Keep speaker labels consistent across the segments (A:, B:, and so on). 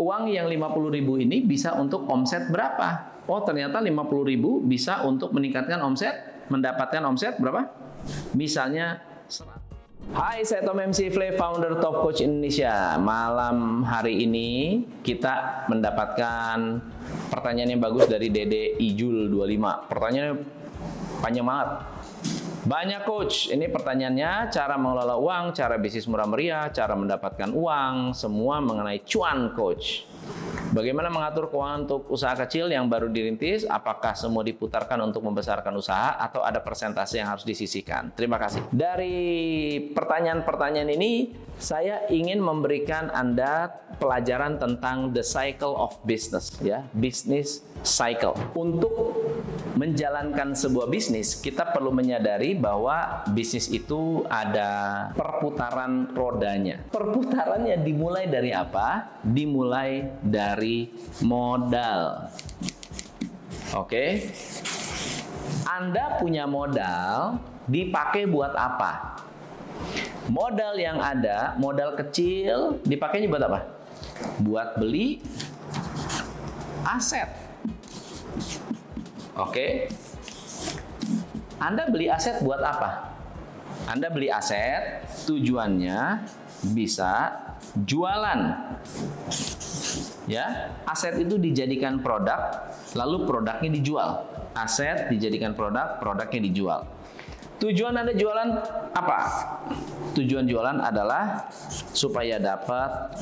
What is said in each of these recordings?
A: uang yang 50 ribu ini bisa untuk omset berapa? Oh ternyata 50 ribu bisa untuk meningkatkan omset, mendapatkan omset berapa? Misalnya 100. Hai, saya Tom MC Flay, founder Top Coach Indonesia. Malam hari ini kita mendapatkan pertanyaan yang bagus dari Dede Ijul 25. Pertanyaannya panjang banget. Banyak coach, ini pertanyaannya cara mengelola uang, cara bisnis murah meriah, cara mendapatkan uang, semua mengenai cuan coach. Bagaimana mengatur keuangan untuk usaha kecil yang baru dirintis? Apakah semua diputarkan untuk membesarkan usaha atau ada persentase yang harus disisihkan? Terima kasih. Dari pertanyaan-pertanyaan ini, saya ingin memberikan Anda pelajaran tentang the cycle of business, ya, business cycle. Untuk menjalankan sebuah bisnis, kita perlu menyadari bahwa bisnis itu ada perputaran rodanya. Perputarannya dimulai dari apa? Dimulai dari modal. Oke. Anda punya modal dipakai buat apa? Modal yang ada, modal kecil dipakainya buat apa? Buat beli aset. Oke. Anda beli aset buat apa? Anda beli aset tujuannya bisa jualan ya. Aset itu dijadikan produk lalu produknya dijual. Aset dijadikan produk produknya dijual. Tujuan anda jualan apa? Tujuan jualan adalah supaya dapat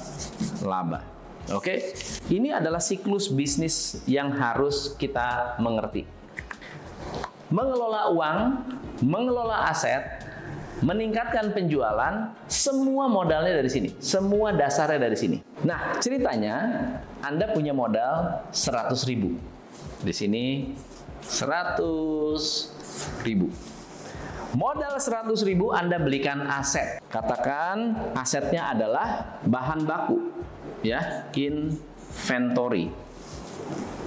A: laba. Oke? Ini adalah siklus bisnis yang harus kita mengerti. Mengelola uang mengelola aset meningkatkan penjualan, semua modalnya dari sini. Semua dasarnya dari sini. Nah, ceritanya Anda punya modal 100 ribu. Di sini 100 ribu. Modal 100 ribu Anda belikan aset. Katakan asetnya adalah bahan baku. Ya, inventory.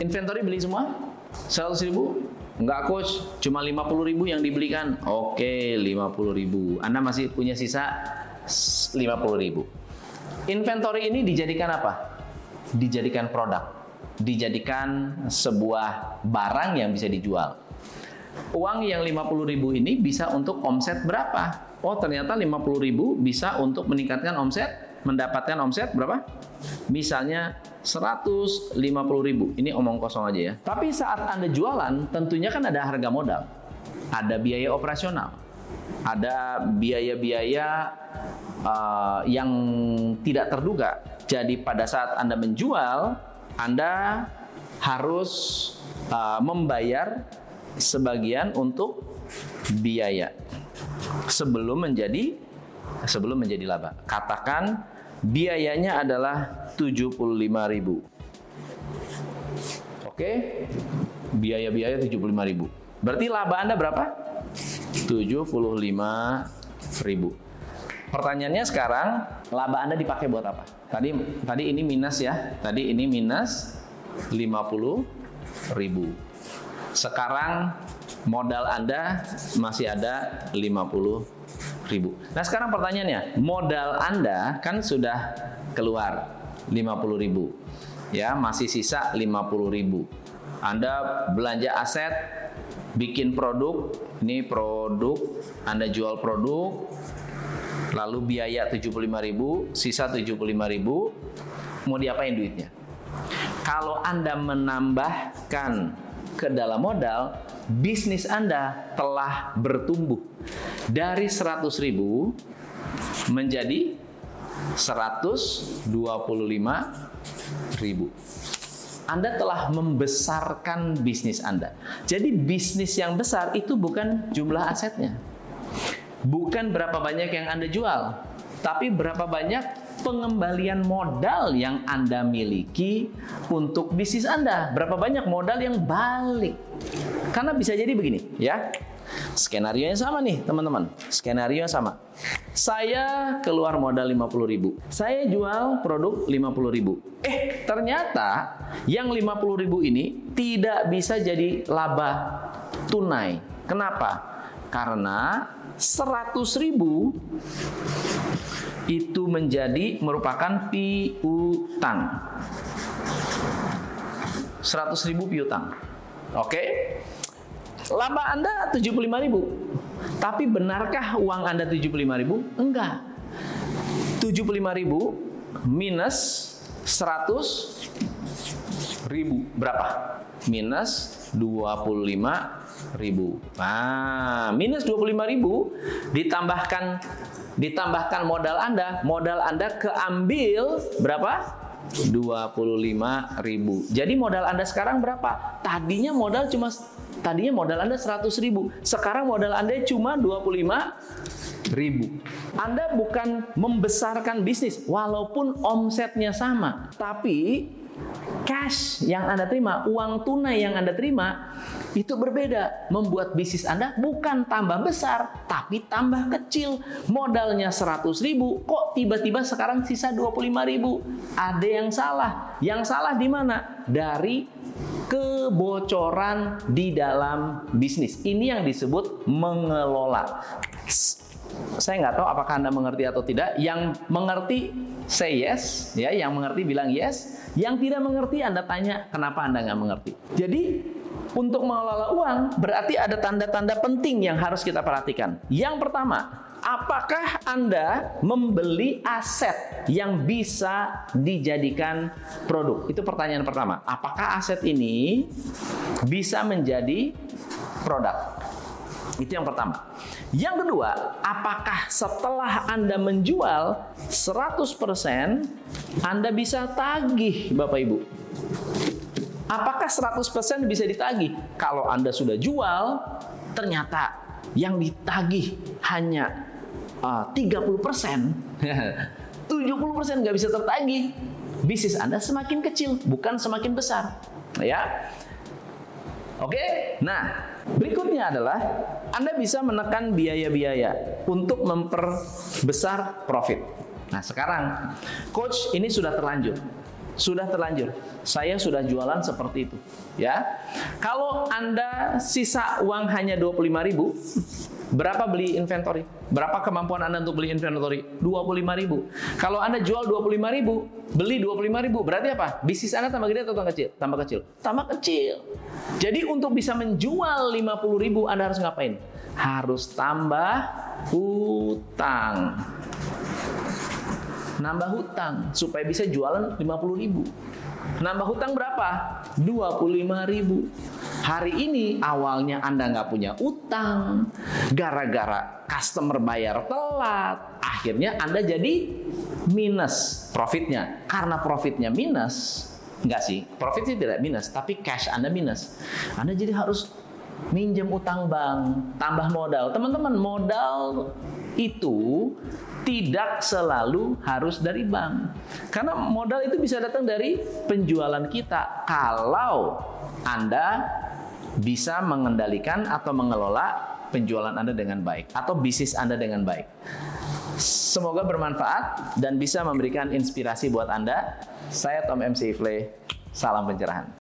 A: Inventory beli semua? 100 ribu? Enggak coach, cuma 50 ribu yang dibelikan. Oke, 50 ribu. Anda masih punya sisa 50 ribu. Inventory ini dijadikan apa? Dijadikan produk. Dijadikan sebuah barang yang bisa dijual. Uang yang 50 ribu ini bisa untuk omset berapa? Oh ternyata 50 ribu bisa untuk meningkatkan omset, mendapatkan omset berapa? Misalnya 150 ribu. Ini omong kosong aja ya. Tapi saat Anda jualan, tentunya kan ada harga modal. Ada biaya operasional. Ada biaya-biaya uh, yang tidak terduga. Jadi pada saat Anda menjual, Anda harus uh, membayar sebagian untuk biaya sebelum menjadi sebelum menjadi laba. Katakan biayanya adalah 75.000. Oke. Biaya-biaya 75.000. Berarti laba Anda berapa? 75.000. Pertanyaannya sekarang, laba Anda dipakai buat apa? Tadi tadi ini minus ya. Tadi ini minus 50.000. Sekarang modal Anda masih ada 50 ribu. Nah sekarang pertanyaannya, modal Anda kan sudah keluar 50 ribu. Ya masih sisa 50 ribu. Anda belanja aset bikin produk ini produk Anda jual produk lalu biaya 75 ribu sisa 75 ribu mau diapain duitnya? Kalau Anda menambahkan ke dalam modal bisnis Anda telah bertumbuh dari 100 ribu menjadi 125 ribu. Anda telah membesarkan bisnis Anda. Jadi bisnis yang besar itu bukan jumlah asetnya. Bukan berapa banyak yang Anda jual, tapi berapa banyak pengembalian modal yang Anda miliki untuk bisnis Anda. Berapa banyak modal yang balik. Karena bisa jadi begini, ya. Skenario yang sama nih teman-teman. Skenario yang sama. Saya keluar modal 50 ribu. Saya jual produk 50 ribu. Eh ternyata yang 50 ribu ini tidak bisa jadi laba tunai. Kenapa? Karena 100 ribu itu menjadi merupakan piutang. 100 ribu piutang. Oke. Laba Anda 75 ribu. Tapi benarkah uang Anda 75 ribu? Enggak. 75 ribu minus 100 ribu. Berapa? Minus 25 ribu. Nah, minus 25 ribu ditambahkan ditambahkan modal Anda, modal Anda keambil berapa? 25 ribu. Jadi modal Anda sekarang berapa? Tadinya modal cuma tadinya modal Anda 100 ribu. Sekarang modal Anda cuma 25 ribu. Anda bukan membesarkan bisnis walaupun omsetnya sama, tapi cash yang Anda terima, uang tunai yang Anda terima, itu berbeda. Membuat bisnis Anda bukan tambah besar, tapi tambah kecil. Modalnya 100 ribu, kok tiba-tiba sekarang sisa 25 ribu? Ada yang salah. Yang salah di mana? Dari kebocoran di dalam bisnis. Ini yang disebut mengelola saya nggak tahu apakah Anda mengerti atau tidak. Yang mengerti say yes, ya, yang mengerti bilang yes. Yang tidak mengerti Anda tanya kenapa Anda nggak mengerti. Jadi untuk mengelola uang berarti ada tanda-tanda penting yang harus kita perhatikan. Yang pertama, apakah Anda membeli aset yang bisa dijadikan produk? Itu pertanyaan pertama. Apakah aset ini bisa menjadi produk? Itu yang pertama. Yang kedua, apakah setelah Anda menjual 100% Anda bisa tagih Bapak Ibu? Apakah 100% bisa ditagih? Kalau Anda sudah jual, ternyata yang ditagih hanya uh, 30%, 70% nggak bisa tertagih. Bisnis Anda semakin kecil, bukan semakin besar. Ya, Oke, nah berikutnya adalah Anda bisa menekan biaya-biaya untuk memperbesar profit. Nah sekarang, coach ini sudah terlanjur, sudah terlanjur. Saya sudah jualan seperti itu, ya. Kalau Anda sisa uang hanya 25.000, Berapa beli inventory? Berapa kemampuan Anda untuk beli inventory? 25 ribu. Kalau Anda jual 25 ribu, beli 25 ribu, berarti apa? Bisnis Anda tambah gede atau tambah kecil? Tambah kecil. Tambah kecil. Jadi untuk bisa menjual 50 ribu, Anda harus ngapain? Harus tambah hutang. Nambah hutang supaya bisa jualan 50 ribu. Nambah hutang berapa? 25 ribu. Hari ini awalnya Anda nggak punya utang, gara-gara customer bayar telat, akhirnya Anda jadi minus profitnya. Karena profitnya minus, nggak sih, profitnya tidak minus, tapi cash Anda minus. Anda jadi harus minjem utang bank, tambah modal. Teman-teman, modal itu tidak selalu harus dari bank. Karena modal itu bisa datang dari penjualan kita. Kalau Anda bisa mengendalikan atau mengelola penjualan Anda dengan baik atau bisnis Anda dengan baik. Semoga bermanfaat dan bisa memberikan inspirasi buat Anda. Saya Tom MC Ifle. Salam pencerahan.